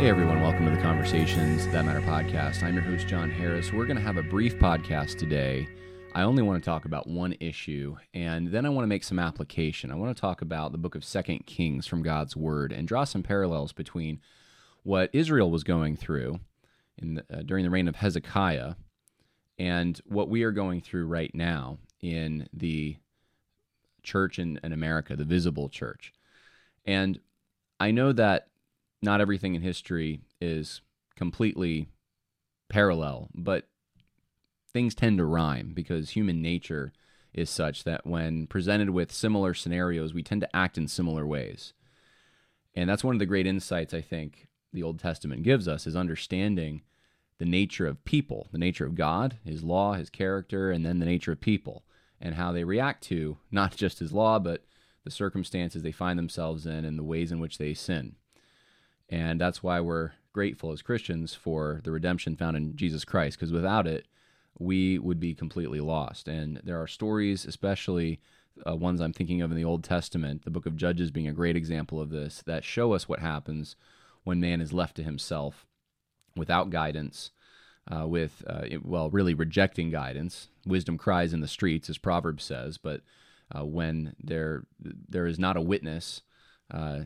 Hey everyone, welcome to the Conversations That Matter podcast. I'm your host, John Harris. We're going to have a brief podcast today. I only want to talk about one issue, and then I want to make some application. I want to talk about the book of Second Kings from God's Word and draw some parallels between what Israel was going through in the, uh, during the reign of Hezekiah and what we are going through right now in the church in, in America, the visible church. And I know that not everything in history is completely parallel, but things tend to rhyme because human nature is such that when presented with similar scenarios, we tend to act in similar ways. And that's one of the great insights I think the Old Testament gives us is understanding the nature of people, the nature of God, his law, his character, and then the nature of people and how they react to not just his law, but the circumstances they find themselves in and the ways in which they sin. And that's why we're grateful as Christians for the redemption found in Jesus Christ, because without it, we would be completely lost. And there are stories, especially uh, ones I'm thinking of in the Old Testament, the book of Judges being a great example of this, that show us what happens when man is left to himself without guidance, uh, with, uh, well, really rejecting guidance. Wisdom cries in the streets, as Proverbs says, but uh, when there, there is not a witness, uh,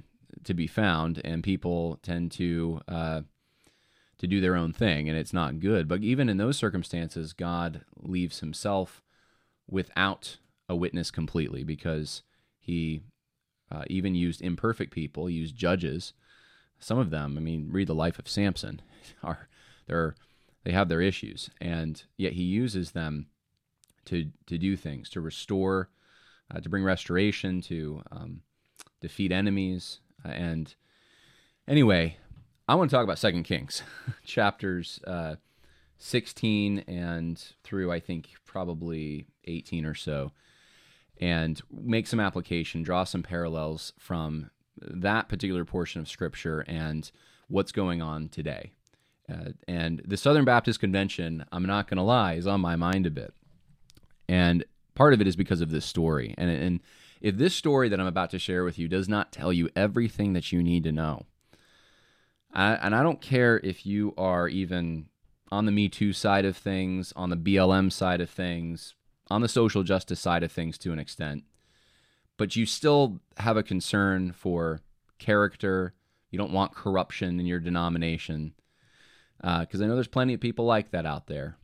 to be found, and people tend to uh, to do their own thing, and it's not good. But even in those circumstances, God leaves Himself without a witness completely, because He uh, even used imperfect people, he used judges. Some of them, I mean, read the life of Samson, are they're they have their issues, and yet He uses them to to do things, to restore, uh, to bring restoration, to um, defeat enemies, and anyway, I want to talk about Second Kings, chapters uh, 16 and through I think probably 18 or so, and make some application, draw some parallels from that particular portion of Scripture and what's going on today. Uh, and the Southern Baptist Convention, I'm not going to lie, is on my mind a bit. And part of it is because of this story. And, and if this story that I'm about to share with you does not tell you everything that you need to know, I, and I don't care if you are even on the Me Too side of things, on the BLM side of things, on the social justice side of things to an extent, but you still have a concern for character. You don't want corruption in your denomination. Because uh, I know there's plenty of people like that out there.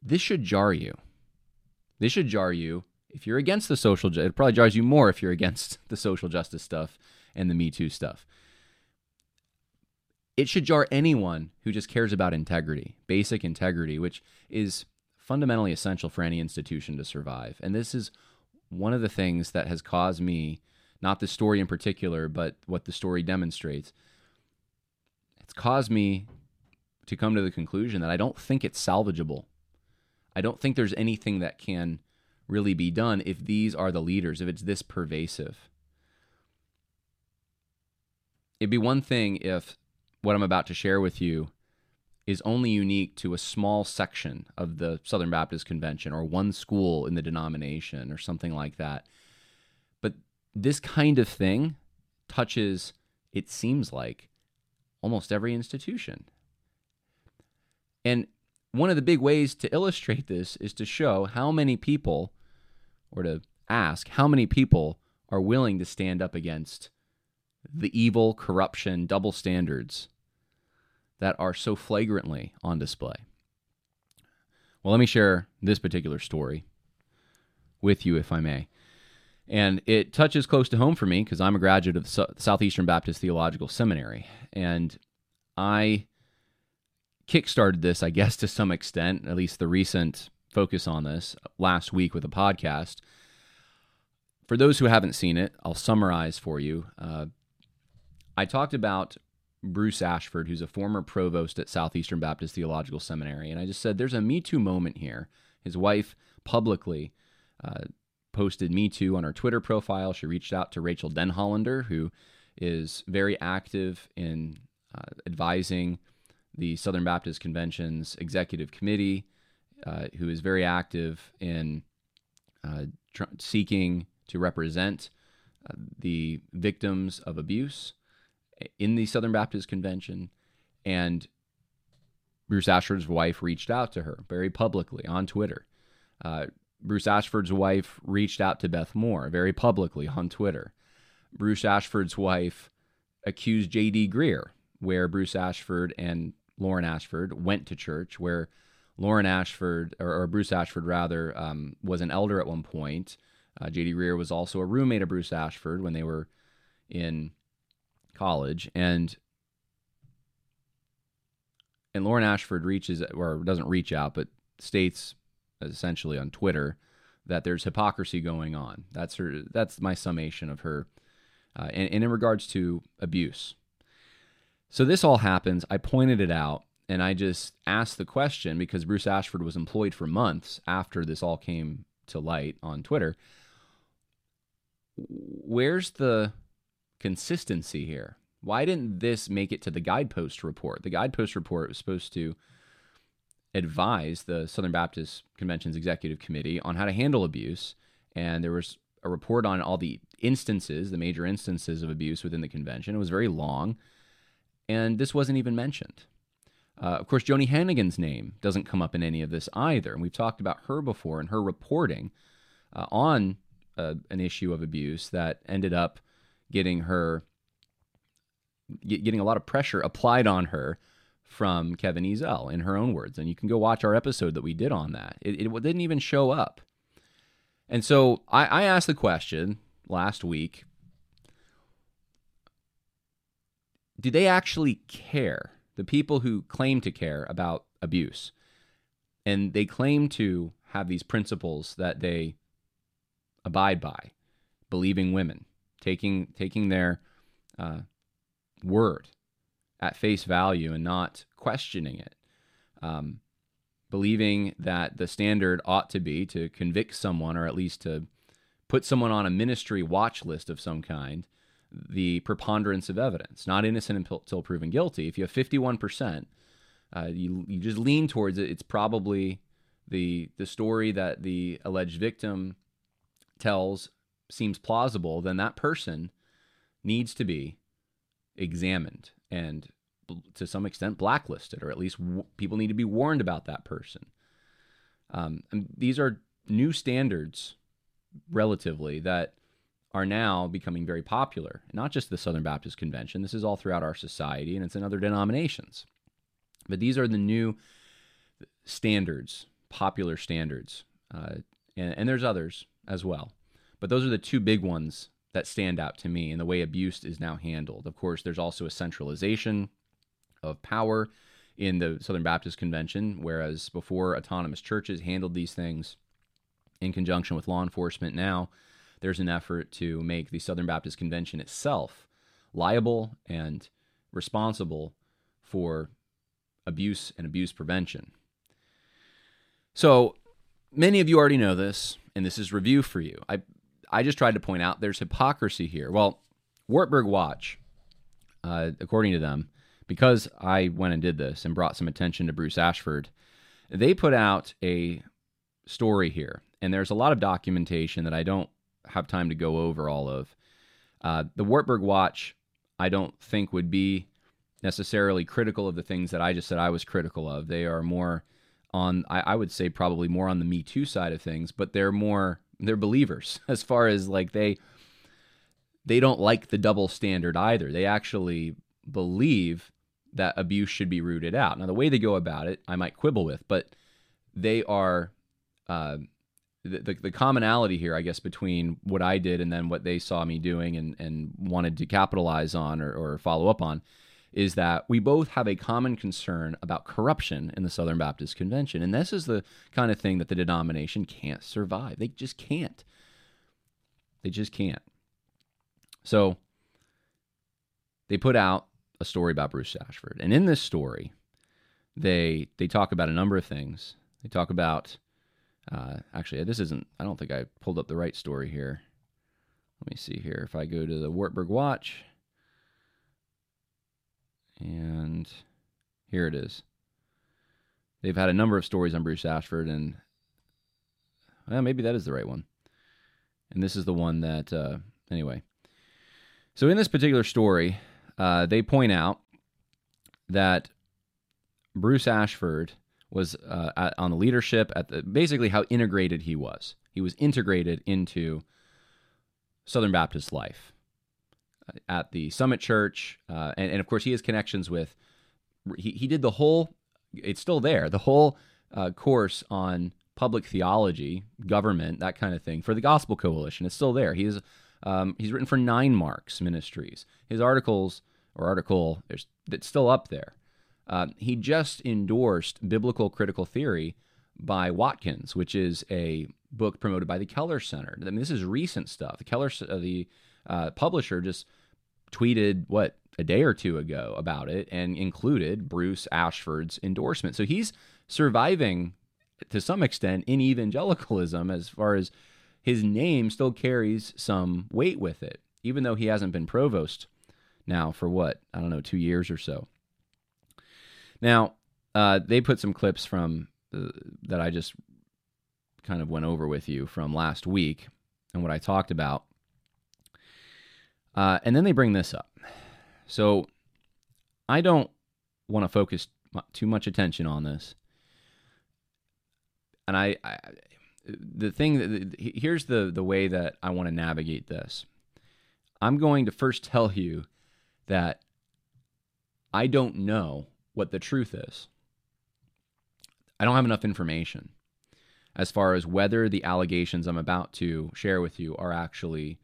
This should jar you. This should jar you if you're against the social, ju- it probably jars you more if you're against the social justice stuff and the Me Too stuff. It should jar anyone who just cares about integrity, basic integrity, which is fundamentally essential for any institution to survive. And this is one of the things that has caused me, not the story in particular, but what the story demonstrates. It's caused me to come to the conclusion that I don't think it's salvageable. I don't think there's anything that can really be done if these are the leaders, if it's this pervasive. It'd be one thing if what I'm about to share with you is only unique to a small section of the Southern Baptist Convention or one school in the denomination or something like that. But this kind of thing touches, it seems like, almost every institution. And one of the big ways to illustrate this is to show how many people, or to ask how many people are willing to stand up against the evil, corruption, double standards that are so flagrantly on display. Well, let me share this particular story with you, if I may. And it touches close to home for me because I'm a graduate of the Southeastern Baptist Theological Seminary. And I kickstarted this, I guess, to some extent, at least the recent focus on this last week with a podcast. For those who haven't seen it, I'll summarize for you. Uh, I talked about Bruce Ashford, who's a former provost at Southeastern Baptist Theological Seminary, and I just said there's a Me Too moment here. His wife publicly uh, posted Me Too on her Twitter profile. She reached out to Rachael Denhollander, who is very active in uh, advising the Southern Baptist Convention's executive committee, uh, who is very active in uh, tr- seeking to represent uh, the victims of abuse in the Southern Baptist Convention. And Bruce Ashford's wife reached out to her very publicly on Twitter. Uh, Bruce Ashford's wife reached out to Beth Moore very publicly on Twitter. Bruce Ashford's wife accused J.D. Greear, where Bruce Ashford and Lauren Ashford went to church, where Lauren Ashford, or, or Bruce Ashford rather, um, was an elder at one point. Uh, J.D. Greear was also a roommate of Bruce Ashford when they were in college, and and Lauren Ashford reaches or doesn't reach out, but states essentially on Twitter that there's hypocrisy going on. That's her. That's my summation of her. Uh, and, and in regards to abuse, so this all happens. I pointed it out, and I just asked the question because Bruce Ashford was employed for months after this all came to light on Twitter. Where's the consistency here? Why didn't this make it to the guidepost report? The guidepost report was supposed to advise the Southern Baptist Convention's executive committee on how to handle abuse. And there was a report on all the instances, the major instances of abuse within the convention. It was very long, and this wasn't even mentioned. Uh, of course, Joni Hannigan's name doesn't come up in any of this either. And we've talked about her before and her reporting uh, on uh, an issue of abuse that ended up getting her getting a lot of pressure applied on her from Kevin Ezell in her own words. And you can go watch our episode that we did on that. It, it didn't even show up. And so I, I asked the question last week do they actually care? The people who claim to care about abuse and they claim to have these principles that they abide by, believing women, taking taking their uh, word at face value and not questioning it. Um, believing that the standard ought to be to convict someone or at least to put someone on a ministry watch list of some kind, the preponderance of evidence, not innocent until proven guilty. If you have 51%, uh, you, you just lean towards it. It's probably the, the story that the alleged victim tells seems plausible, then that person needs to be examined and to some extent blacklisted, or at least w- people need to be warned about that person. Um, these are new standards, relatively, that are now becoming very popular. Not just the Southern Baptist Convention, this is all throughout our society and it's in other denominations. But these are the new standards, popular standards. Uh, and, and there's others as well. But those are the two big ones that stand out to me in the way abuse is now handled. Of course, there's also a centralization of power in the Southern Baptist Convention, whereas before autonomous churches handled these things in conjunction with law enforcement. Now there's an effort to make the Southern Baptist Convention itself liable and responsible for abuse and abuse prevention. So many of you already know this, and this is review for you. I I just tried to point out there's hypocrisy here. Well, Wartburg Watch, uh, according to them, because I went and did this and brought some attention to Bruce Ashford, they put out a story here, and there's a lot of documentation that I don't have time to go over all of. Uh, the Wartburg Watch, I don't think would be necessarily critical of the things that I just said I was critical of. They are more on I, I would say probably more on the Me Too side of things, but they're more they're believers as far as like they they don't like the double standard either. They actually believe that abuse should be rooted out. Now the way they go about it, I might quibble with, but they are uh, the, the, the commonality here, I guess, between what I did and then what they saw me doing and, and wanted to capitalize on or, or follow up on is that we both have a common concern about corruption in the Southern Baptist Convention. And this is the kind of thing that the denomination can't survive. They just can't. They just can't. So they put out a story about Bruce Ashford. And in this story, they they talk about a number of things. They talk about uh, actually, this isn't. I don't think I pulled up the right story here. Let me see here. If I go to the Wartburg Watch, and here it is. They've had a number of stories on Bruce Ashford, and well, maybe that is the right one. And this is the one that, uh, anyway. So in this particular story, uh, they point out that Bruce Ashford was uh, at, on the leadership at the basically how integrated he was. He was integrated into Southern Baptist life uh, at the Summit Church, uh, and, and, of course he has connections with. He he did the whole. It's still there. The whole uh, course on public theology, government, that kind of thing for the Gospel Coalition. It's still there. He's um, he's written for Nine Marks Ministries. His articles or article, there's that's still up there. Uh, he just endorsed Biblical Critical Theory by Watkins, which is a book promoted by the Keller Center. I mean, this is recent stuff. The Keller, uh, the uh, publisher, just tweeted what a day or two ago about it and included Bruce Ashford's endorsement. So he's surviving to some extent in evangelicalism as far as his name still carries some weight with it, even though he hasn't been provost now for what I don't know two years or so. Now, uh, they put some clips from uh, that I just kind of went over with you from last week and what I talked about. Uh, and then they bring this up. So I don't want to focus too much attention on this. And I, I the thing that here's the the way that I want to navigate this. I'm going to first tell you that I don't know what the truth is. I don't have enough information as far as whether the allegations I'm about to share with you are actually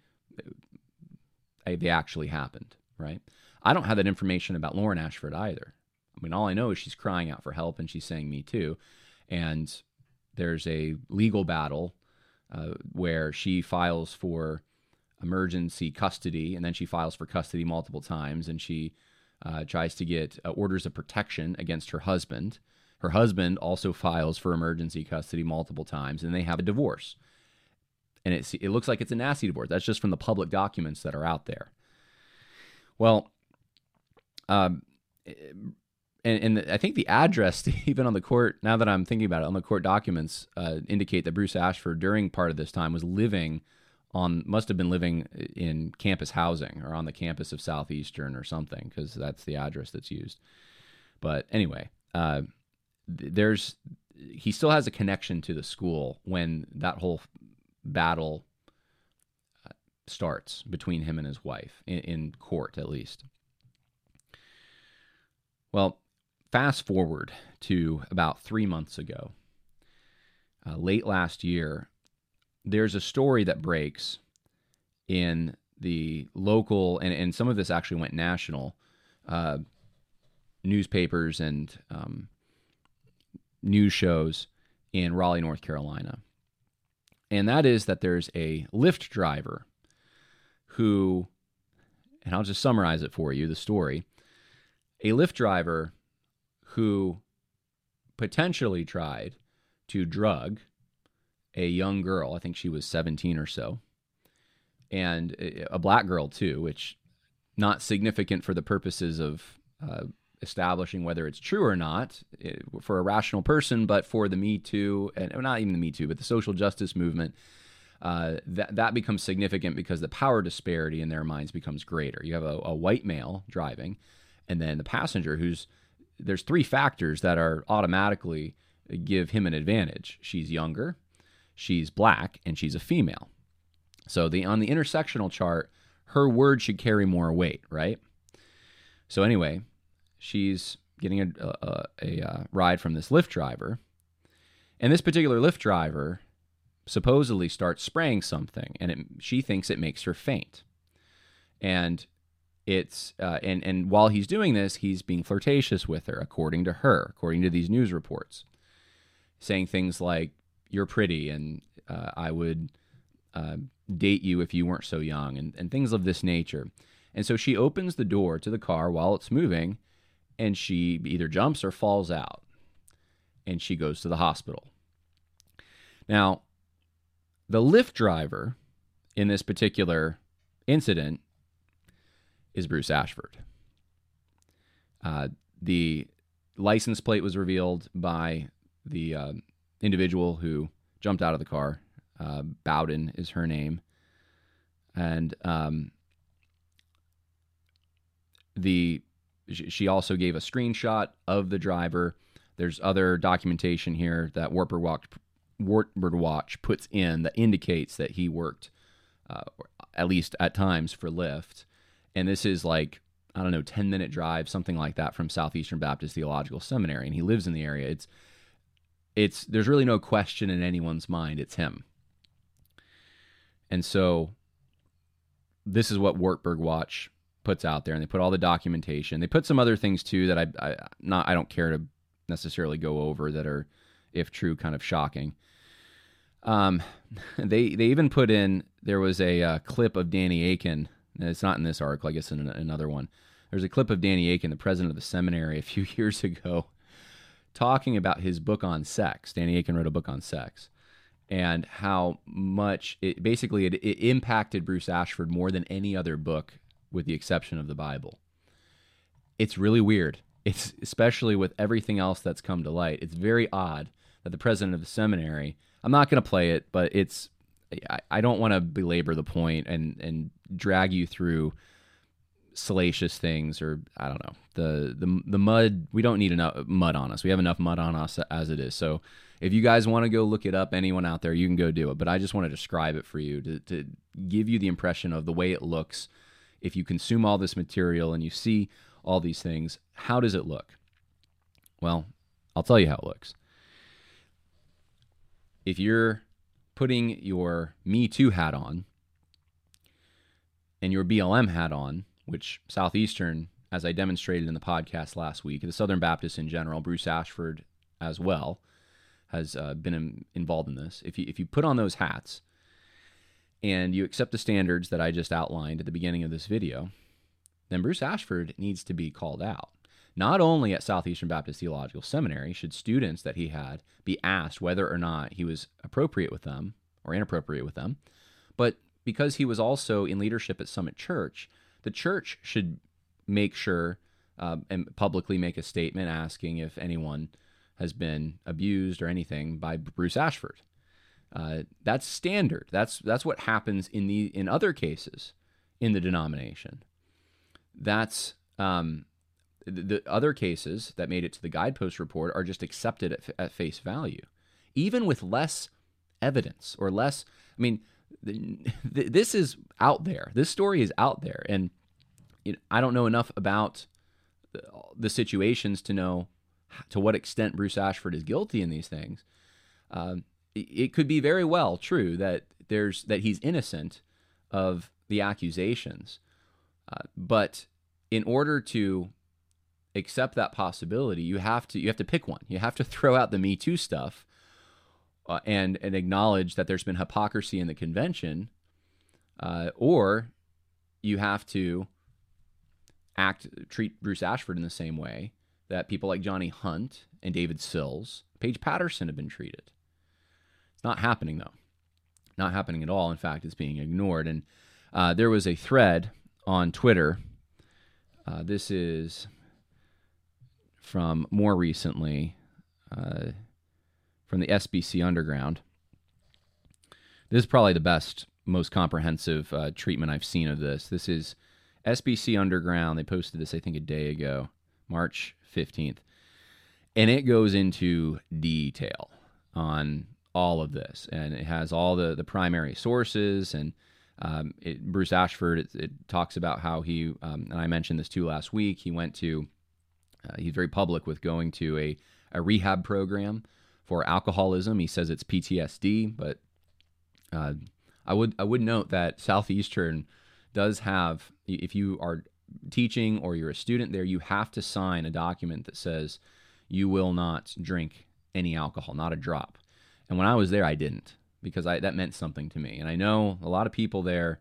eh, they actually happened, right? I don't have that information about Lauren Ashford either. I mean, all I know is she's crying out for help and she's saying me too. And there's a legal battle uh, where she files for emergency custody and then she files for custody multiple times and she uh, tries to get uh, orders of protection against her husband. Her husband also files for emergency custody multiple times, and they have a divorce. And it, it looks like it's a nasty divorce. That's just from the public documents that are out there. Well, um, and, and the, I think the address, even on the court, now that I'm thinking about it, on the court documents, uh, indicate that Bruce Ashford, during part of this time, was living on must have been living in campus housing or on the campus of Southeastern or something because that's the address that's used. But anyway, uh, there's he still has a connection to the school when that whole battle uh, starts between him and his wife in, in court, at least. Well, fast forward to about three months ago, uh, late last year, there's a story that breaks in the local, and, and some of this actually went national, uh, newspapers and um, news shows in Raleigh, North Carolina. And that is that there's a Lyft driver who, and I'll just summarize it for you the story. A Lyft driver who potentially tried to drug a young girl. I think she was 17 or so, and a black girl too, which not significant for the purposes of uh, establishing whether it's true or not eh, for a rational person, but for the Me Too and not even the Me Too, but the social justice movement. Uh, that that becomes significant because the power disparity in their minds becomes greater. You have a, a white male driving, and then the passenger who's there's three factors that are automatically give him an advantage. She's younger, she's black, and she's a female. So the on the intersectional chart, her word should carry more weight, right? So anyway, she's getting a, a, a, a ride from this Lyft driver, and this particular Lyft driver supposedly starts spraying something, and it, she thinks it makes her faint. And it's uh, and and while he's doing this, he's being flirtatious with her, according to her, according to these news reports, saying things like "You're pretty," and uh, "I would uh, date you if you weren't so young," and, and things of this nature. And so she opens the door to the car while it's moving, and she either jumps or falls out, and she goes to the hospital. Now, the Lyft driver in this particular incident is Bruce Ashford. Uh, the license plate was revealed by the uh, individual who jumped out of the car. Uh, Bowden is her name. And um, the she also gave a screenshot of the driver. There's other documentation here that Warper Watch, Wartburg Watch puts in that indicates that he worked, uh, at least at times, for Lyft and this is like I don't know, 10 minute drive, something like that from Southeastern Baptist Theological Seminary. And he lives in the area. It's, it's, there's really no question in anyone's mind. It's him. And so this is what Wartburg Watch puts out there. And they put all the documentation. They put some other things too that I, I not, I don't care to necessarily go over that are, if true, kind of shocking. Um, they, they even put in, there was a uh, clip of Danny Akin it's not in this article, I guess in another one. There's a clip of Danny Akin, the president of the seminary, a few years ago, talking about his book on sex. Danny Akin wrote a book on sex and how much it basically it, it impacted Bruce Ashford more than any other book, with the exception of the Bible. It's really weird. It's especially with everything else that's come to light. It's very odd that the president of the seminary. I'm not going to play it, but it's I, I don't want to belabor the point and and drag you through salacious things or I don't know the the the mud. We don't need enough mud on us. We have enough mud on us as it is. So if you guys want to go look it up, anyone out there, you can go do it. But I just want to describe it for you to to give you the impression of the way it looks. If you consume all this material and you see all these things, how does it look? Well, I'll tell you how it looks. If you're putting your Me Too hat on and your BLM hat on, which Southeastern, as I demonstrated in the podcast last week, the Southern Baptists in general, Bruce Ashford as well, has uh, been in, involved in this. If you, if you put on those hats and you accept the standards that I just outlined at the beginning of this video, then Bruce Ashford needs to be called out. Not only at Southeastern Baptist Theological Seminary should students that he had be asked whether or not he was appropriate with them or inappropriate with them, but because he was also in leadership at Summit Church, the church should make sure uh, and publicly make a statement asking if anyone has been abused or anything by Bruce Ashford. Uh, that's standard. That's that's what happens in the in other cases in the denomination. That's um, the other cases that made it to the guidepost report are just accepted at, at face value, even with less evidence or less. I mean, this is out there. This story is out there, and you know, I don't know enough about the, the, situations to know to what extent Bruce Ashford is guilty in these things. Um, it, it could be very well true that there's that he's innocent of the accusations, uh, but in order to accept that possibility, you have to you have to pick one. You have to throw out the Me Too stuff uh, and and acknowledge that there's been hypocrisy in the convention, uh, or you have to act treat Bruce Ashford in the same way that people like Johnny Hunt and David Sills, Paige Patterson have been treated. It's not happening though, not happening at all. In fact, it's being ignored. And uh, there was a thread on Twitter. Uh, this is from more recently uh, from the SBC Underground. This is probably the best, most comprehensive uh, treatment I've seen of this. This is SBC Underground. They posted this, I think, a day ago, March 15th. and it goes into detail on all of this, and it has all the the primary sources and. Um, it, Bruce Ashford, it, it, talks about how he, um, and I mentioned this too last week. He went to, uh, he's very public with going to a, a rehab program for alcoholism. He says it's PTSD, but uh, I would I would note that Southeastern does have, if you are teaching or you're a student there, you have to sign a document that says you will not drink any alcohol, not a drop. And when I was there, I didn't because I, that meant something to me. And I know a lot of people there,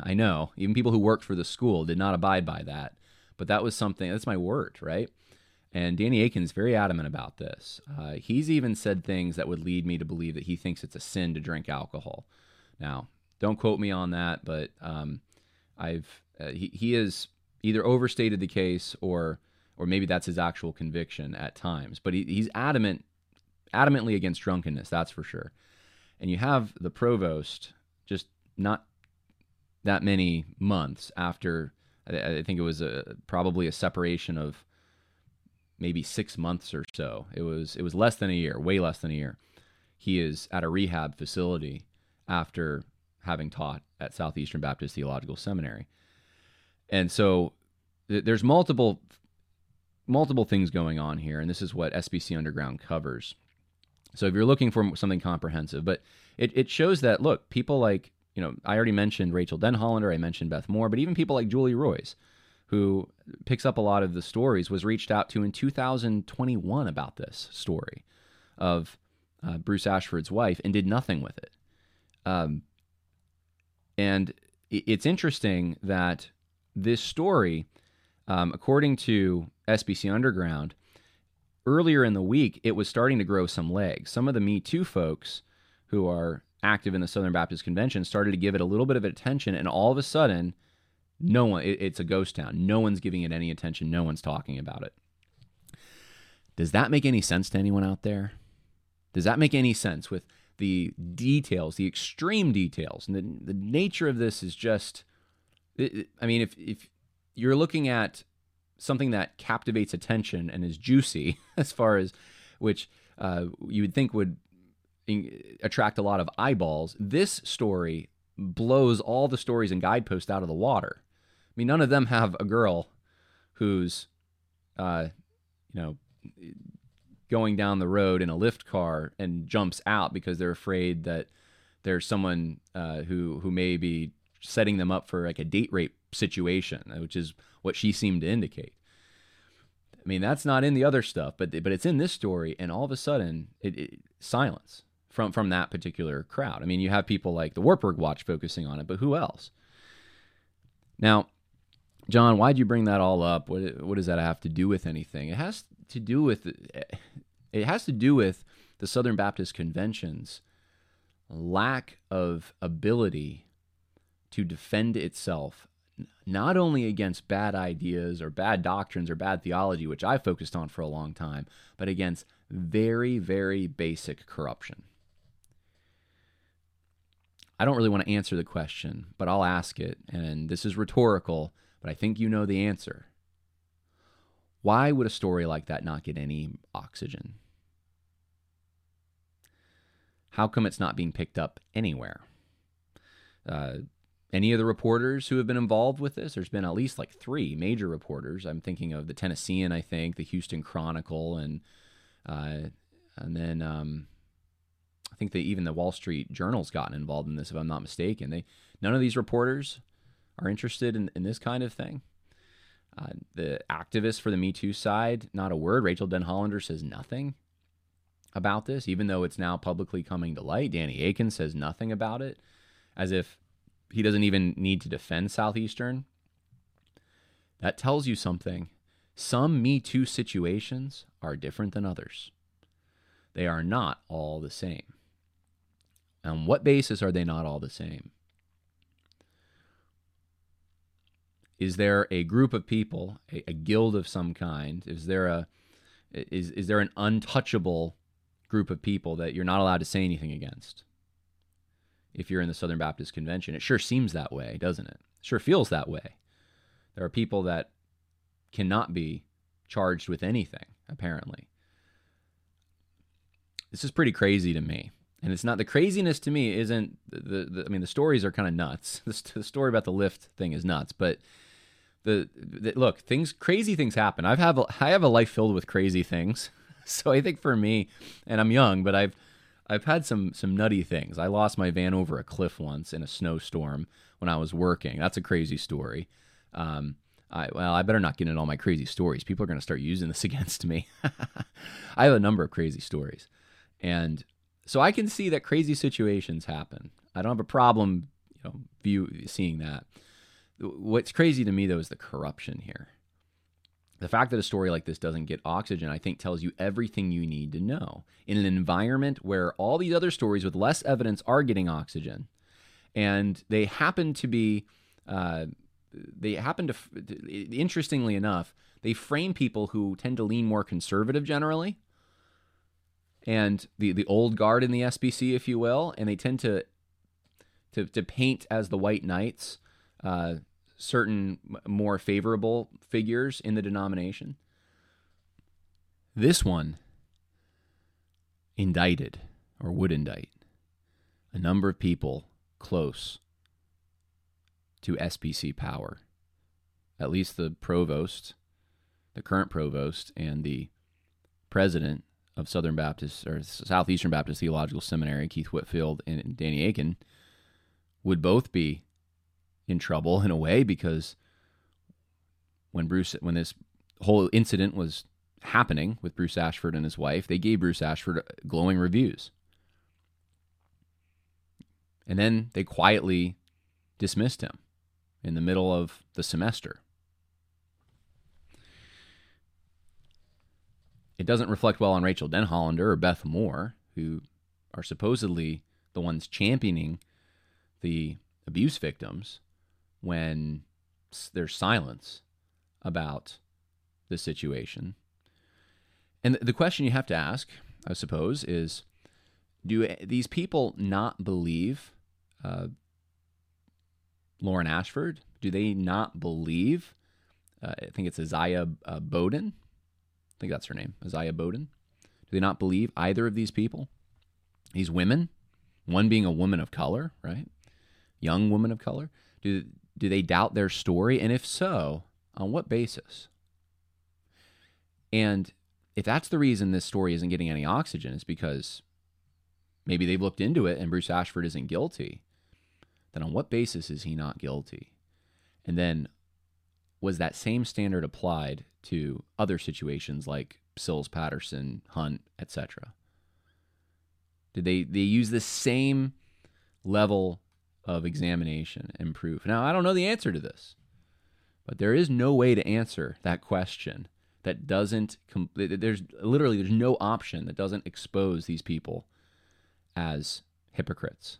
I know, even people who worked for the school did not abide by that. But that was something, that's my word, right? And Danny Akin's very adamant about this. Uh, he's even said things that would lead me to believe that he thinks it's a sin to drink alcohol. Now, don't quote me on that, but um, I've uh, he, he has either overstated the case or or maybe that's his actual conviction at times. But he, he's adamant, adamantly against drunkenness. That's for sure. And you have the provost just not that many months after. I, I think it was a, probably a separation of maybe six months or so. It was it was less than a year, way less than a year. He is at a rehab facility after having taught at Southeastern Baptist Theological Seminary. And so th- there's multiple multiple things going on here, and this is what SBC Underground covers. So if you're looking for something comprehensive, but it, it shows that look, people like you know I already mentioned Rachael Denhollander, I mentioned Beth Moore, but even people like Julie Roys, who picks up a lot of the stories, was reached out to in 2021 about this story of uh, Bruce Ashford's wife and did nothing with it. Um, and it's interesting that this story, um, according to SBC Underground, earlier in the week, it was starting to grow some legs. Some of the Me Too folks who are active in the Southern Baptist Convention started to give it a little bit of attention, and all of a sudden, no one, it, it's a ghost town. No one's giving it any attention. No one's talking about it. Does that make any sense to anyone out there? Does that make any sense with the details, the extreme details, and the, the nature of this is just. I mean, if if you're looking at something that captivates attention and is juicy, as far as which uh, you would think would attract a lot of eyeballs, this story blows all the stories and guideposts out of the water. I mean, none of them have a girl who's, uh, you know, going down the road in a Lyft car and jumps out because they're afraid that there's someone uh, who who may be setting them up for like a date rape situation, which is what she seemed to indicate. I mean, that's not in the other stuff, but but it's in this story, and all of a sudden, it, it, silence from from that particular crowd. I mean, you have people like the Wartburg Watch focusing on it, but who else? Now, John, why'd you bring that all up? What what does that have to do with anything? It has to do with it has to do with the Southern Baptist Convention's lack of ability to defend itself not only against bad ideas or bad doctrines or bad theology, which I focused on for a long time, but against very, very basic corruption. I don't really want to answer the question, but I'll ask it, and this is rhetorical, but I think you know the answer. Why would a story like that not get any oxygen? How come it's not being picked up anywhere? Uh, any of the reporters who have been involved with this, there's been at least like three major reporters. I'm thinking of the Tennessean, I think, the Houston Chronicle, and uh, and then um, I think that even the Wall Street Journal's gotten involved in this, if I'm not mistaken. They none of these reporters are interested in, in this kind of thing. Uh, the activists for the Me Too side, not a word. Rachael Denhollander says nothing about this, even though it's now publicly coming to light. Danny Akin says nothing about it, as if he doesn't even need to defend Southeastern. That tells you something. Some Me Too situations are different than others. They are not all the same. On what basis are they not all the same? Is there a group of people, a, a, guild of some kind? Is there a is is there an untouchable group of people that you're not allowed to say anything against? If you're in the Southern Baptist Convention, it sure seems that way, doesn't it? it sure feels that way. There are people that cannot be charged with anything, apparently. this is pretty crazy to me. And it's not the craziness to me isn't the, the I mean the stories are kind of nuts. The, the, story about the Lyft thing is nuts, but the, the look things crazy things happen. I've have a, I have a life filled with crazy things. So I think for me, and I'm young, but I've I've had some some nutty things. I lost my van over a cliff once in a snowstorm when I was working. That's a crazy story. Um, I, well, I better not get into all my crazy stories. People are going to start using this against me. I have a number of crazy stories, and so I can see that crazy situations happen. I don't have a problem, you know, view seeing that. What's crazy to me though is the corruption here. The fact that a story like this doesn't get oxygen, I think, tells you everything you need to know. In an environment where all these other stories with less evidence are getting oxygen, and they happen to be, uh, they happen to, interestingly enough, they frame people who tend to lean more conservative generally, and the the old guard in the SBC, if you will, and they tend to to, to paint as the white knights. Uh, certain more favorable figures in the denomination. This one indicted or would indict a number of people close to SBC power. At least the provost, the current provost, and the president of Southern Baptist or Southeastern Baptist Theological Seminary, Keith Whitfield and Danny Akin, would both be in trouble in a way because when Bruce when this whole incident was happening with Bruce Ashford and his wife, they gave Bruce Ashford uh, glowing reviews. And then they quietly dismissed him in the middle of the semester. It doesn't reflect well on Rachael Denhollander or Beth Moore, who are supposedly the ones championing the abuse victims when there's silence about the situation. And the question you have to ask, I suppose, is do these people not believe uh, Lauren Ashford? Do they not believe? Uh, I think it's Isaiah uh, Bowden. I think that's her name, Isaiah Bowden. Do they not believe either of these people? These women, one being a woman of color, right? Young woman of color. Do do they doubt their story? And if so, on what basis? And if that's the reason this story isn't getting any oxygen, is because maybe they've looked into it and Bruce Ashford isn't guilty, then on what basis is he not guilty? And then was that same standard applied to other situations like Sills Patterson, Hunt, etc.? Did they they use the same level of examination and proof. Now, I don't know the answer to this, but there is no way to answer that question that doesn't there's literally there's no option that doesn't expose these people as hypocrites.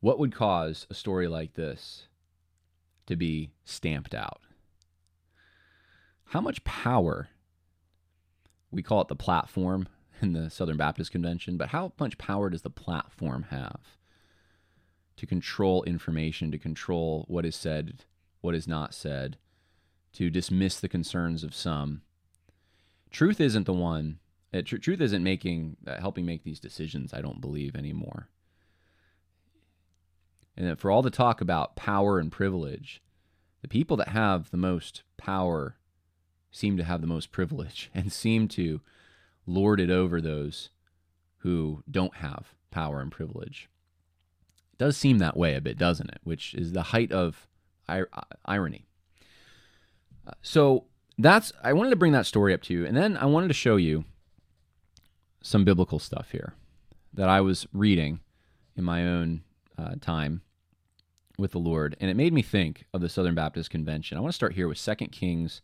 What would cause a story like this to be stamped out? How much power we call it the platform in the Southern Baptist Convention, but how much power does the platform have to control information, to control what is said, what is not said, to dismiss the concerns of some? Truth isn't the one. Uh, tr- truth isn't making uh, helping make these decisions. I don't believe anymore. And for all the talk about power and privilege, the people that have the most power seem to have the most privilege and seem to lord it over those who don't have power and privilege. It does seem that way a bit, doesn't it? Which is the height of ir- irony. Uh, so that's I wanted to bring that story up to you, and then I wanted to show you some biblical stuff here that I was reading in my own uh, time with the Lord, and it made me think of the Southern Baptist Convention. I want to start here with Second Kings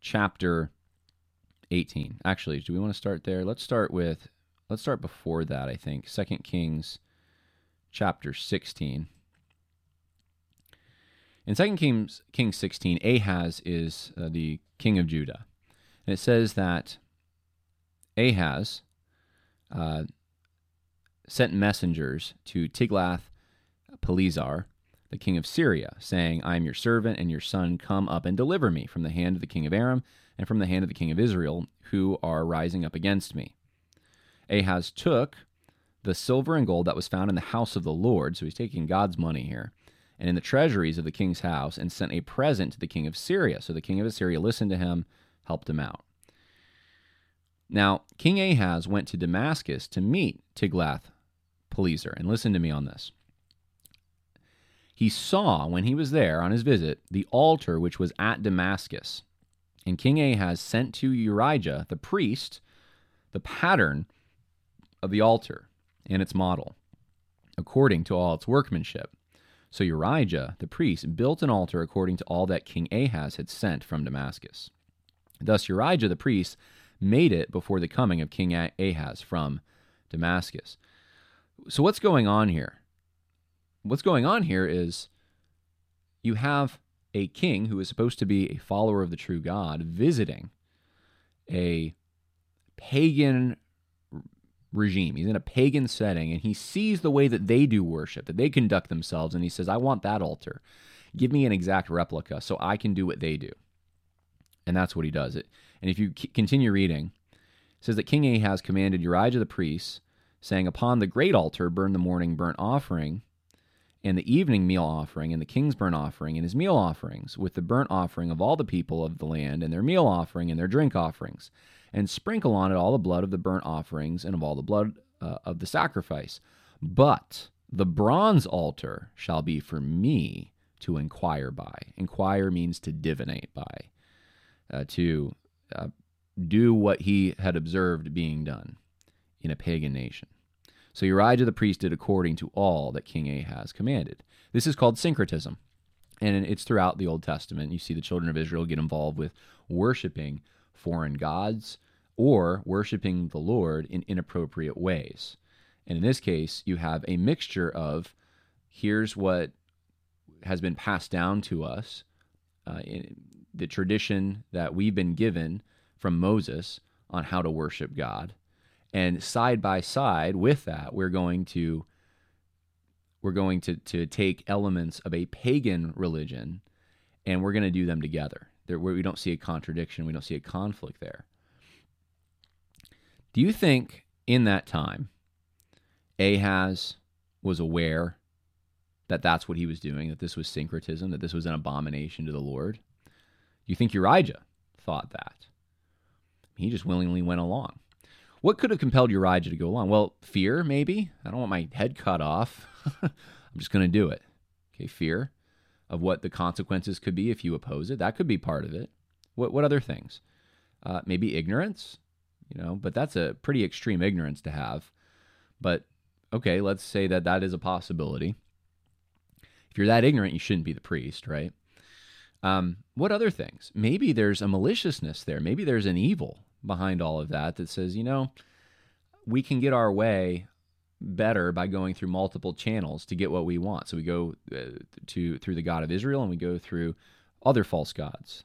chapter 18. Actually, do we want to start there? Let's start with let's start before that, I think. Second Kings chapter 16. In Second Kings, Kings 16, Ahaz is uh, the king of Judah. And it says that Ahaz uh, sent messengers to Tiglath Pileser, the king of Syria, saying, I am your servant and your son. Come up and deliver me from the hand of the king of Aram and from the hand of the king of Israel, who are rising up against me. Ahaz took the silver and gold that was found in the house of the Lord, so he's taking God's money here, and in the treasuries of the king's house, and sent a present to the king of Syria. So the king of Assyria listened to him, helped him out. Now, King Ahaz went to Damascus to meet Tiglath-Pileser, and listen to me on this. He saw, when he was there on his visit, the altar which was at Damascus. And King Ahaz sent to Urijah, the priest, the pattern of the altar and its model, according to all its workmanship. So Urijah, the priest, built an altar according to all that King Ahaz had sent from Damascus. Thus Urijah the priest made it before the coming of King Ahaz from Damascus. So, what's going on here? What's going on here is you have a king who is supposed to be a follower of the true God visiting a pagan regime. He's in a pagan setting and he sees the way that they do worship, that they conduct themselves, and he says, I want that altar. Give me an exact replica so I can do what they do. And that's what he does. It and if you continue reading, it says that King Ahaz commanded Urijah the priest, saying, Upon the great altar burn the morning burnt offering, and the evening meal offering, and the king's burnt offering, and his meal offerings, with the burnt offering of all the people of the land, and their meal offering, and their drink offerings, and sprinkle on it all the blood of the burnt offerings, and of all the blood uh, of the sacrifice. But the bronze altar shall be for me to inquire by. Inquire means to divinate by, uh, to uh, do what he had observed being done in a pagan nation. So Urijah the priest did according to all that King Ahaz commanded. This is called syncretism, and it's throughout the Old Testament. You see the children of Israel get involved with worshiping foreign gods or worshiping the Lord in inappropriate ways. And in this case, you have a mixture of here's what has been passed down to us uh, the tradition that we've been given from Moses on how to worship God. And side by side with that, we're going to we're going to, to take elements of a pagan religion and we're going to do them together. There, we don't see a contradiction, we don't see a conflict there. Do you think in that time Ahaz was aware that that's what he was doing, that this was syncretism, that this was an abomination to the Lord? You think Urijah thought that? He just willingly went along. What could have compelled Urijah to go along? Well, fear, maybe. I don't want my head cut off. I'm just going to do it. Okay, fear of what the consequences could be if you oppose it. That could be part of it. What what other things? Uh, maybe ignorance, you know, but that's a pretty extreme ignorance to have. But okay, let's say that that is a possibility. If you're that ignorant, you shouldn't be the priest, right? Um, what other things? Maybe there's a maliciousness there. Maybe there's an evil behind all of that that says, you know, we can get our way better by going through multiple channels to get what we want. So we go uh, to through the God of Israel and we go through other false gods.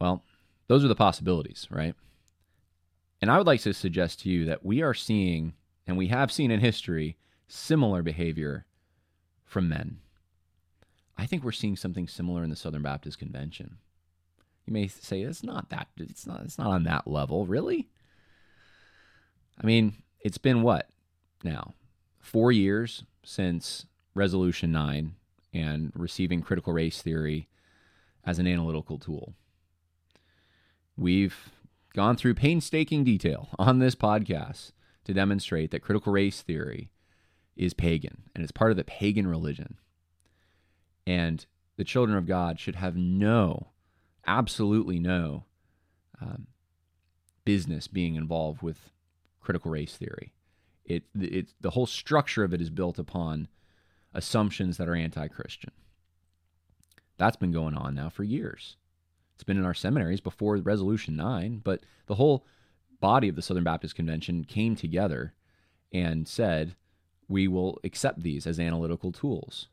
Well, those are the possibilities, right? And I would like to suggest to you that we are seeing and we have seen in history similar behavior from men. I think we're seeing something similar in the Southern Baptist Convention. You may say it's not that it's not it's not on that level, really. I mean, it's been what now? 4 years since Resolution 9 and receiving critical race theory as an analytical tool. We've gone through painstaking detail on this podcast to demonstrate that critical race theory is pagan and it's part of the pagan religion. And the children of God should have no, absolutely no um, business being involved with critical race theory. It, it, the whole structure of it is built upon assumptions that are anti Christian. That's been going on now for years. It's been in our seminaries before Resolution 9, but the whole body of the Southern Baptist Convention came together and said, we will accept these as analytical tools.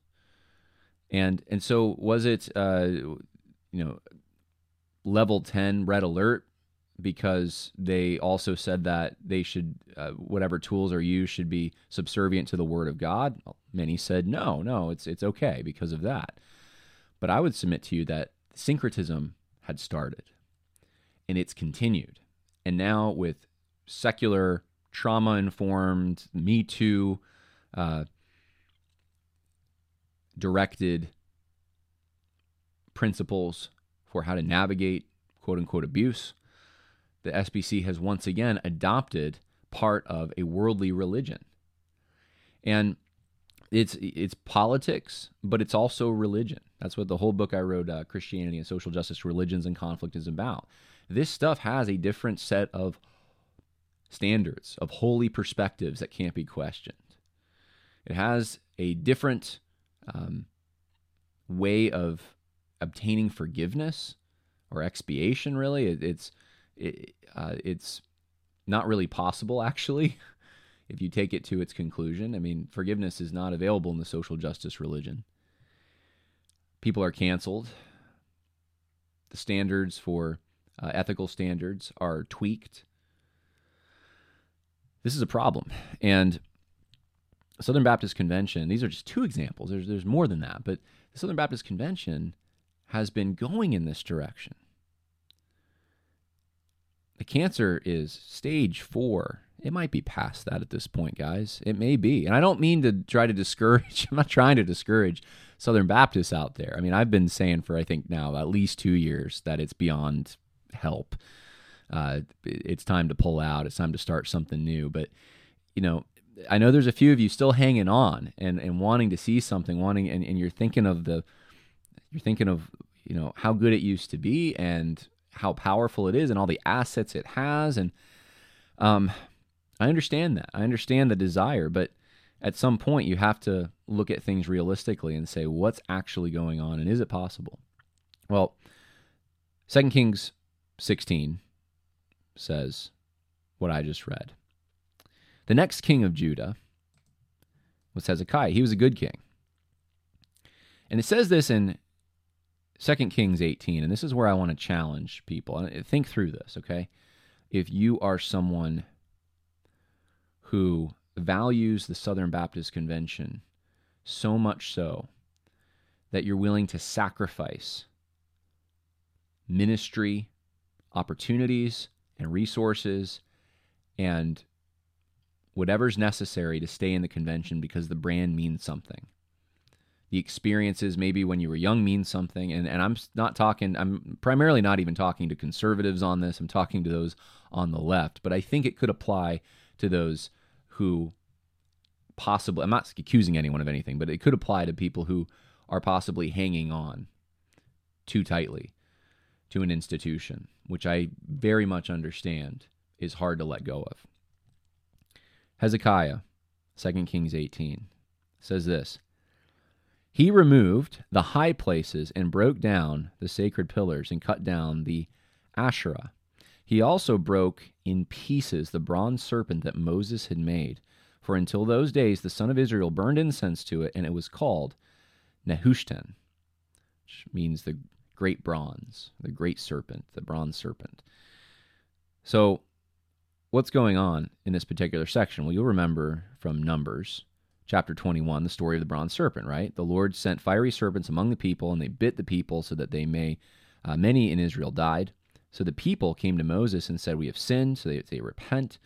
And and so was it uh, you know level 10 red alert because they also said that they should, uh, whatever tools are used, should be subservient to the word of God. Many said, no, no, it's, it's okay because of that. But I would submit to you that syncretism had started and it's continued. And now with secular, trauma informed, Me Too uh, directed principles for how to navigate quote unquote abuse, the SBC has once again adopted part of a worldly religion. And it's it's politics, but it's also religion. That's what the whole book I wrote, uh, Christianity and Social Justice, Religions and Conflict, is about. This stuff has a different set of standards, of holy perspectives that can't be questioned. It has a different um, way of obtaining forgiveness or expiation. Really, it, it's it, uh, it's not really possible actually. if you take it to its conclusion, I mean, forgiveness is not available in the social justice religion. People are canceled. The standards for uh, ethical standards are tweaked. This is a problem. And Southern Baptist Convention, these are just two examples. There's, there's more than that. But the Southern Baptist Convention has been going in this direction. The cancer is stage four. It might be past that at this point, guys. It may be. And I don't mean to try to discourage, I'm not trying to discourage Southern Baptists out there. I mean, I've been saying for, I think now, at least two years that it's beyond help. Uh, it's time to pull out. It's time to start something new. But, you know, I know there's a few of you still hanging on and, and wanting to see something, wanting, and, and you're thinking of the, you're thinking of, you know, how good it used to be and how powerful it is and all the assets it has. And, um, I understand that. I understand the desire, but at some point you have to look at things realistically and say, what's actually going on and is it possible? Well, Second Kings 16 says what I just read. The next king of Judah was Hezekiah. He was a good king. And it says this in 2 Kings 18, and this is where I want to challenge people. And uh, think through this, okay? If you are someone who values the Southern Baptist Convention so much so that you're willing to sacrifice ministry opportunities and resources and whatever's necessary to stay in the convention because the brand means something. The experiences, maybe when you were young, mean something. And, and I'm not talking, I'm primarily not even talking to conservatives on this. I'm talking to those on the left. But I think it could apply to those who possibly, I'm not accusing anyone of anything, but it could apply to people who are possibly hanging on too tightly to an institution, which I very much understand is hard to let go of. Hezekiah, 2 Kings 18, says this He removed the high places and broke down the sacred pillars and cut down the Asherah. He also broke in pieces the bronze serpent that Moses had made. For until those days the son of Israel burned incense to it, and it was called Nehushtan, which means the great bronze, the great serpent, the bronze serpent. So, what's going on in this particular section? Well, you'll remember from Numbers chapter 21, the story of the bronze serpent, right? The Lord sent fiery serpents among the people, and they bit the people so that they may, uh, many in Israel died. So the people came to Moses and said, We have sinned. So they, they repent.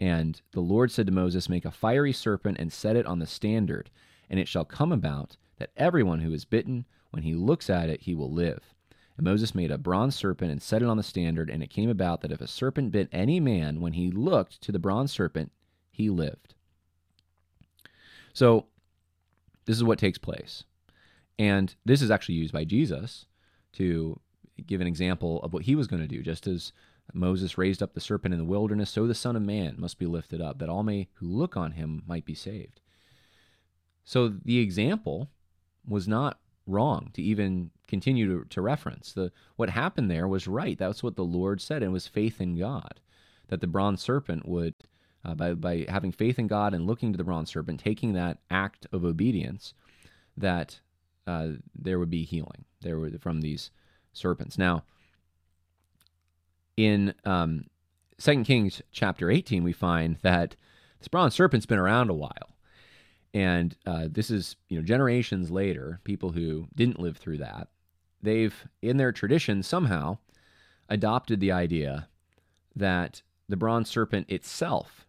And the Lord said to Moses, Make a fiery serpent and set it on the standard, and it shall come about that everyone who is bitten when he looks at it, he will live. And Moses made a bronze serpent and set it on the standard, and it came about that if a serpent bit any man, when he looked to the bronze serpent, he lived. So, this is what takes place. And this is actually used by Jesus to give an example of what he was going to do. Just as Moses raised up the serpent in the wilderness, so the Son of Man must be lifted up, that all may who look on him might be saved. So the example was not wrong to even continue to, to reference. The what happened there was right. That's what the Lord said, and it was faith in God that the bronze serpent would, uh, by by having faith in God and looking to the bronze serpent, taking that act of obedience, that uh, there would be healing. There were from these serpents. Now, in um, 2 Kings chapter 18, we find that this bronze serpent's been around a while. And uh, this is, you know, generations later, people who didn't live through that, they've, in their tradition, somehow adopted the idea that the bronze serpent itself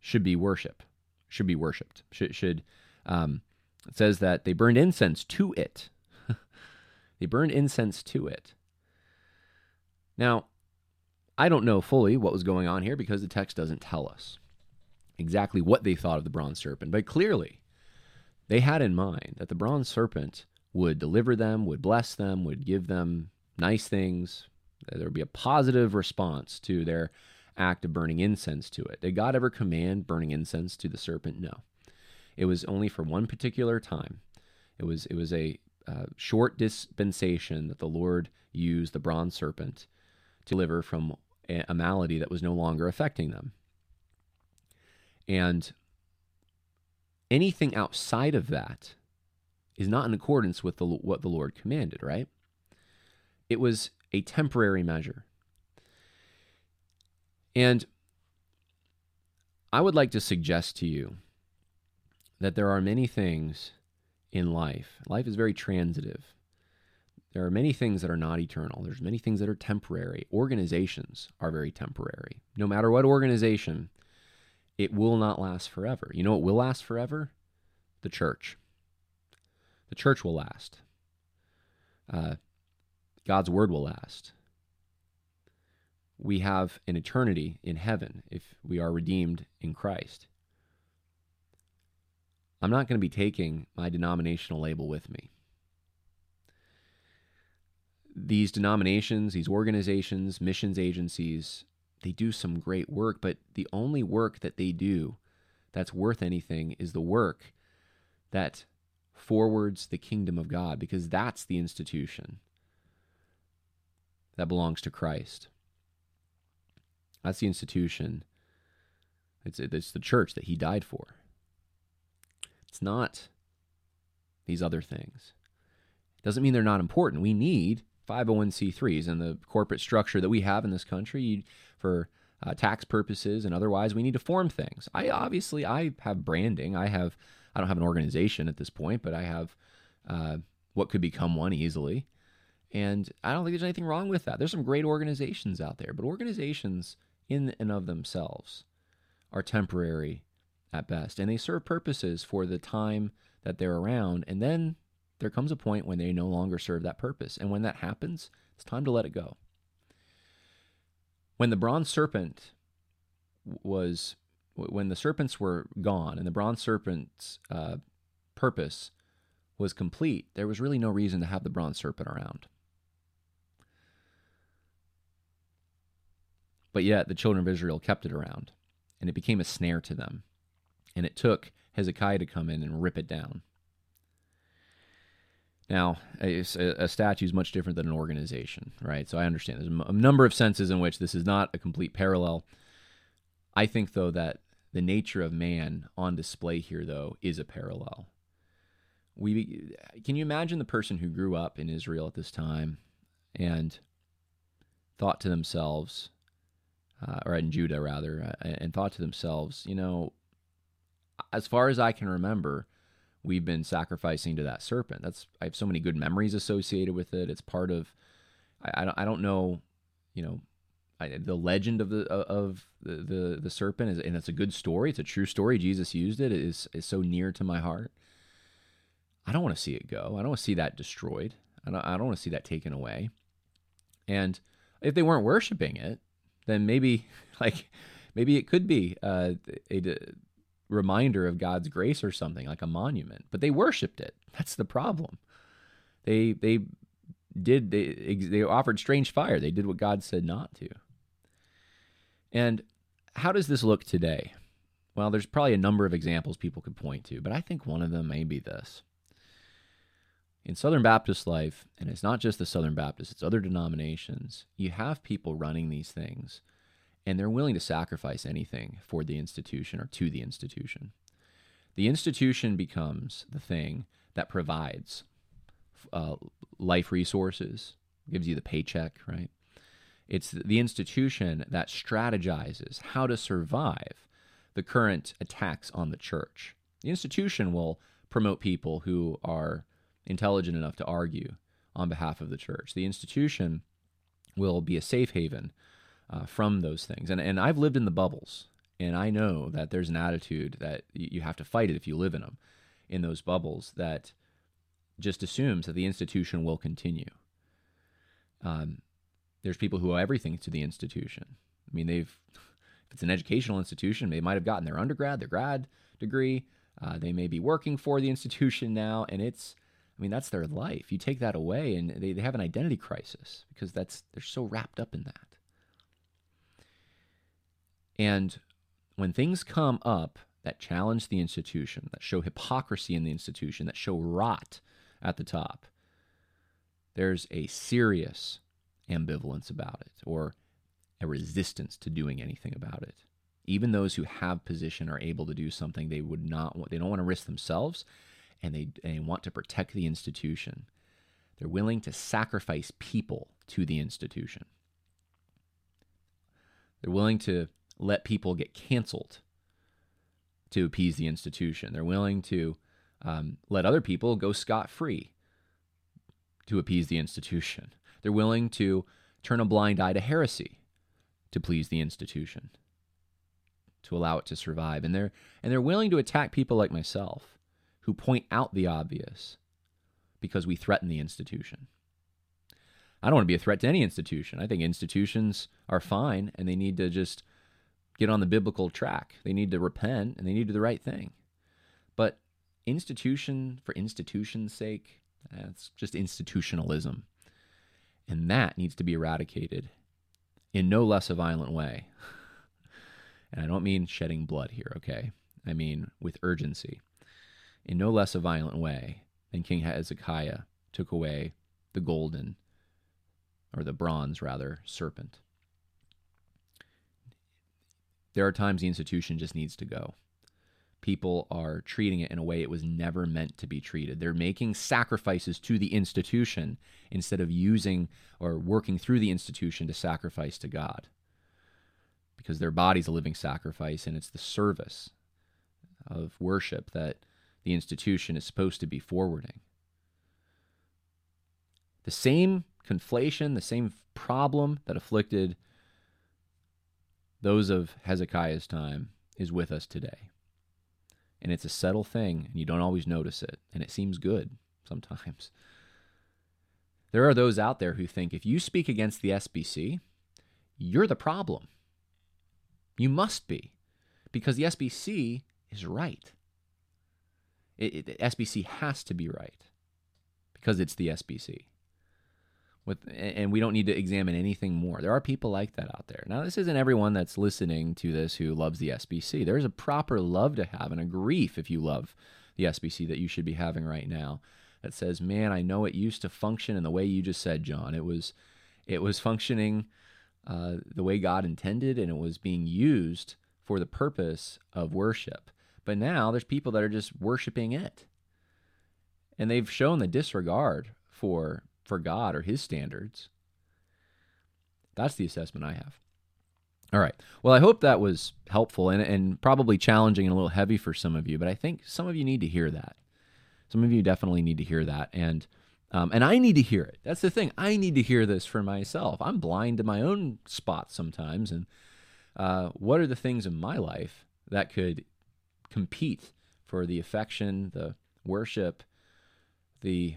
should be worshiped, should be worshipped, should, should um, it says that they burned incense to it. they burned incense to it. Now, I don't know fully what was going on here because the text doesn't tell us exactly what they thought of the bronze serpent, but clearly they had in mind that the bronze serpent would deliver them, would bless them, would give them nice things. There would be a positive response to their act of burning incense to it. Did God ever command burning incense to the serpent? No. It was only for one particular time. It was it was a uh, short dispensation that the Lord used the bronze serpent to deliver from a, a malady that was no longer affecting them. And anything outside of that is not in accordance with the, what the Lord commanded, right? It was a temporary measure. And I would like to suggest to you that there are many things in life. Life is very transitive. There are many things that are not eternal. There's many things that are temporary. Organizations are very temporary. No matter what organization, it will not last forever. You know what will last forever? The church. The church will last. Uh, God's word will last. We have an eternity in heaven if we are redeemed in Christ. I'm not going to be taking my denominational label with me. These denominations, these organizations, missions agencies, they do some great work, but the only work that they do that's worth anything is the work that forwards the kingdom of God, because that's the institution that belongs to Christ. That's the institution. It's, it's the church that he died for. It's not these other things. Doesn't mean they're not important. We need 501c3s and the corporate structure that we have in this country for uh, tax purposes and otherwise. We need to form things. I obviously I have branding. I have I don't have an organization at this point, but I have uh, what could become one easily. And I don't think there's anything wrong with that. There's some great organizations out there, but organizations in and of themselves are temporary at best, and they serve purposes for the time that they're around. And then there comes a point when they no longer serve that purpose. And when that happens, it's time to let it go. When the bronze serpent was, when the serpents were gone and the bronze serpent's uh, purpose was complete, there was really no reason to have the bronze serpent around. But yet the children of Israel kept it around, and it became a snare to them. And it took Hezekiah to come in and rip it down. Now, a, a, statue is much different than an organization, right? So I understand there's a number of senses in which this is not a complete parallel. I think, though, that the nature of man on display here, though, is a parallel. We can you imagine the person who grew up in Israel at this time and thought to themselves, uh, or in Judah rather, uh, and thought to themselves, you know, as far as I can remember, we've been sacrificing to that serpent. That's I have so many good memories associated with it. It's part of I, I don't I don't know, you know, The legend of the of the, the the serpent is and it's a good story. It's a true story. Jesus used it. It is is so near to my heart. I don't want to see it go. I don't want to see that destroyed. I don't I don't want to see that taken away. And if they weren't worshiping it, then maybe like maybe it could be uh, a, a reminder of God's grace or something like a monument. But they worshipped it. That's the problem. They they did they they offered strange fire. They did what God said not to. And how does this look today? Well, there's probably a number of examples people could point to, but I think one of them may be this. In Southern Baptist life, and it's not just the Southern Baptists, it's other denominations, you have people running these things and they're willing to sacrifice anything for the institution or to the institution. The institution becomes the thing that provides uh, life resources, gives you the paycheck, right? It's the institution that strategizes how to survive the current attacks on the church. The institution will promote people who are intelligent enough to argue on behalf of the church. The institution will be a safe haven uh, from those things. And, and I've lived in the bubbles, and I know that there's an attitude that you have to fight it if you live in them, in those bubbles, that just assumes that the institution will continue. Um, there's people who owe everything to the institution. I mean, they've, if it's an educational institution, they might have gotten their undergrad, their grad degree. Uh, they may be working for the institution now, and it's, I mean, that's their life. You take that away, and they, they have an identity crisis because that's they're so wrapped up in that. And when things come up that challenge the institution, that show hypocrisy in the institution, that show rot at the top, there's a serious ambivalence about it or a resistance to doing anything about it. Even those who have position are able to do something they would not want, they don't want to risk themselves and they, they want to protect the institution. They're willing to sacrifice people to the institution. They're willing to let people get canceled to appease the institution. They're willing to um, let other people go scot free to appease the institution. They're willing to turn a blind eye to heresy to please the institution, to allow it to survive. And they're, and they're willing to attack people like myself who point out the obvious because we threaten the institution. I don't want to be a threat to any institution. I think institutions are fine and they need to just get on the biblical track. They need to repent and they need to do the right thing. But institution for institution's sake, that's just institutionalism. And that needs to be eradicated in no less a violent way. and I don't mean shedding blood here, okay? I mean with urgency. In no less a violent way than King Hezekiah took away the golden, or the bronze rather, serpent. There are times the institution just needs to go people are treating it in a way it was never meant to be treated. They're making sacrifices to the institution instead of using or working through the institution to sacrifice to God. Because their body's a living sacrifice and it's the service of worship that the institution is supposed to be forwarding. The same conflation, the same problem that afflicted those of Hezekiah's time is with us today and it's a subtle thing and you don't always notice it and it seems good sometimes. There are those out there who think if you speak against the SBC you're the problem. You must be because the SBC is right. It, it, SBC has to be right because it's the SBC with and we don't need to examine anything more. There are people like that out there. Now, this isn't everyone that's listening to this who loves the SBC. There's a proper love to have and a grief if you love the SBC that you should be having right now. That says, "Man, I know it used to function in the way you just said, John. It was, it was functioning uh, the way God intended, and it was being used for the purpose of worship. But now there's people that are just worshiping it, and they've shown the disregard for for God or his standards. That's the assessment I have. All right. Well, I hope that was helpful and, and probably challenging and a little heavy for some of you, but I think some of you need to hear that. Some of you definitely need to hear that. And um, and I need to hear it. That's the thing. I need to hear this for myself. I'm blind to my own spots sometimes. And uh, what are the things in my life that could compete for the affection, the worship, the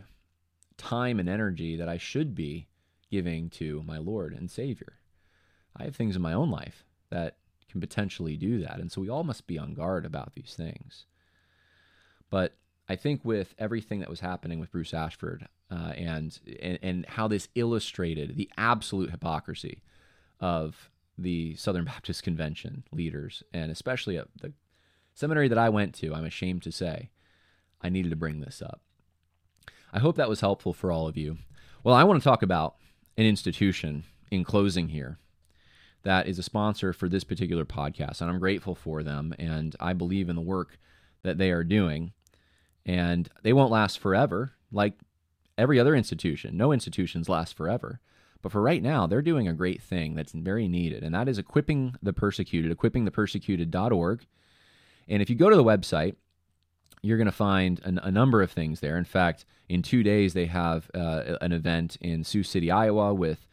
time and energy that I should be giving to my Lord and Savior. I have things in my own life that can potentially do that. And so we all must be on guard about these things. But I think with everything that was happening with Bruce Ashford uh, and, and, and how this illustrated the absolute hypocrisy of the Southern Baptist Convention leaders, and especially at the seminary that I went to, I'm ashamed to say, I needed to bring this up. I hope that was helpful for all of you. Well, I want to talk about an institution in closing here that is a sponsor for this particular podcast, and I'm grateful for them, and I believe in the work that they are doing. And they won't last forever, like every other institution. No institutions last forever. But for right now, they're doing a great thing that's very needed, and that is equipping the persecuted, equippingthepersecuted.org. And if you go to the website, you're going to find an, a number of things there. In fact, in two days, they have uh, an event in Sioux City, Iowa with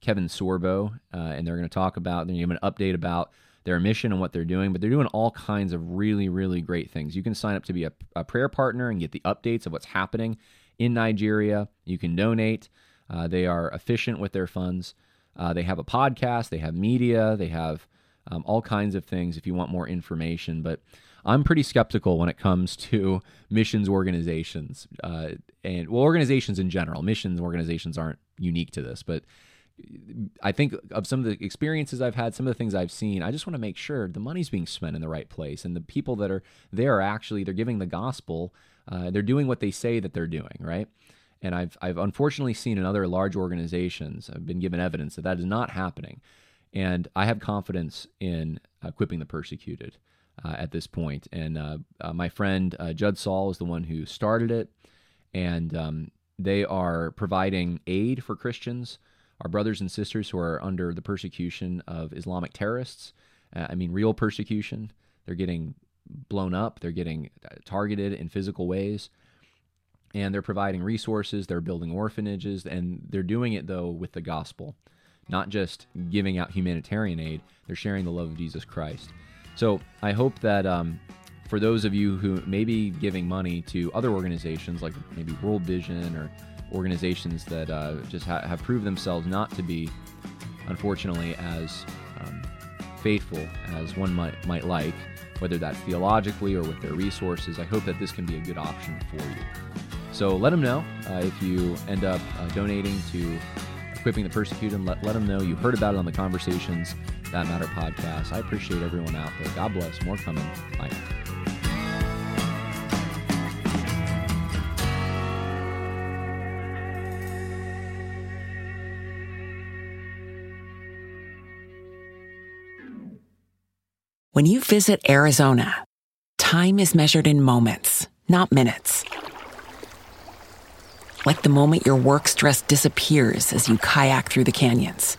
Kevin Sorbo, uh, and they're going to talk about, they're going to an update about their mission and what they're doing, but they're doing all kinds of really, really great things. You can sign up to be a, a prayer partner and get the updates of what's happening in Nigeria. You can donate. Uh, they are efficient with their funds. Uh, they have a podcast, they have media, they have um, all kinds of things if you want more information. But I'm pretty skeptical when it comes to missions organizations uh, and well, organizations in general. Missions organizations aren't unique to this, but I think of some of the experiences I've had, some of the things I've seen, I just want to make sure the money's being spent in the right place and the people that are there are actually they're giving the gospel, uh, they're doing what they say that they're doing, right? And I've I've unfortunately seen in other large organizations, I've been given evidence that that is not happening, and I have confidence in equipping the persecuted uh, at this point. And uh, uh my friend uh, Judd Saul is the one who started it, and um, they are providing aid for Christians our brothers and sisters who are under the persecution of Islamic terrorists. Uh, I mean, real persecution. They're getting blown up, they're getting uh, targeted in physical ways. And they're providing resources, they're building orphanages, and they're doing it, though, with the gospel, not just giving out humanitarian aid, they're sharing the love of Jesus Christ. So I hope that um, for those of you who may be giving money to other organizations like maybe World Vision or organizations that uh, just ha- have proved themselves not to be, unfortunately, as um, faithful as one might, might like, whether that's theologically or with their resources. I hope that this can be a good option for you. So let them know uh, if you end up uh, donating to Equipping the Persecuted. Let, let them know you heard about it on the Conversations That Matter podcast. I appreciate everyone out there. God bless. More coming. Bye. When you visit Arizona, time is measured in moments, not minutes. Like the moment your work stress disappears as you kayak through the canyons.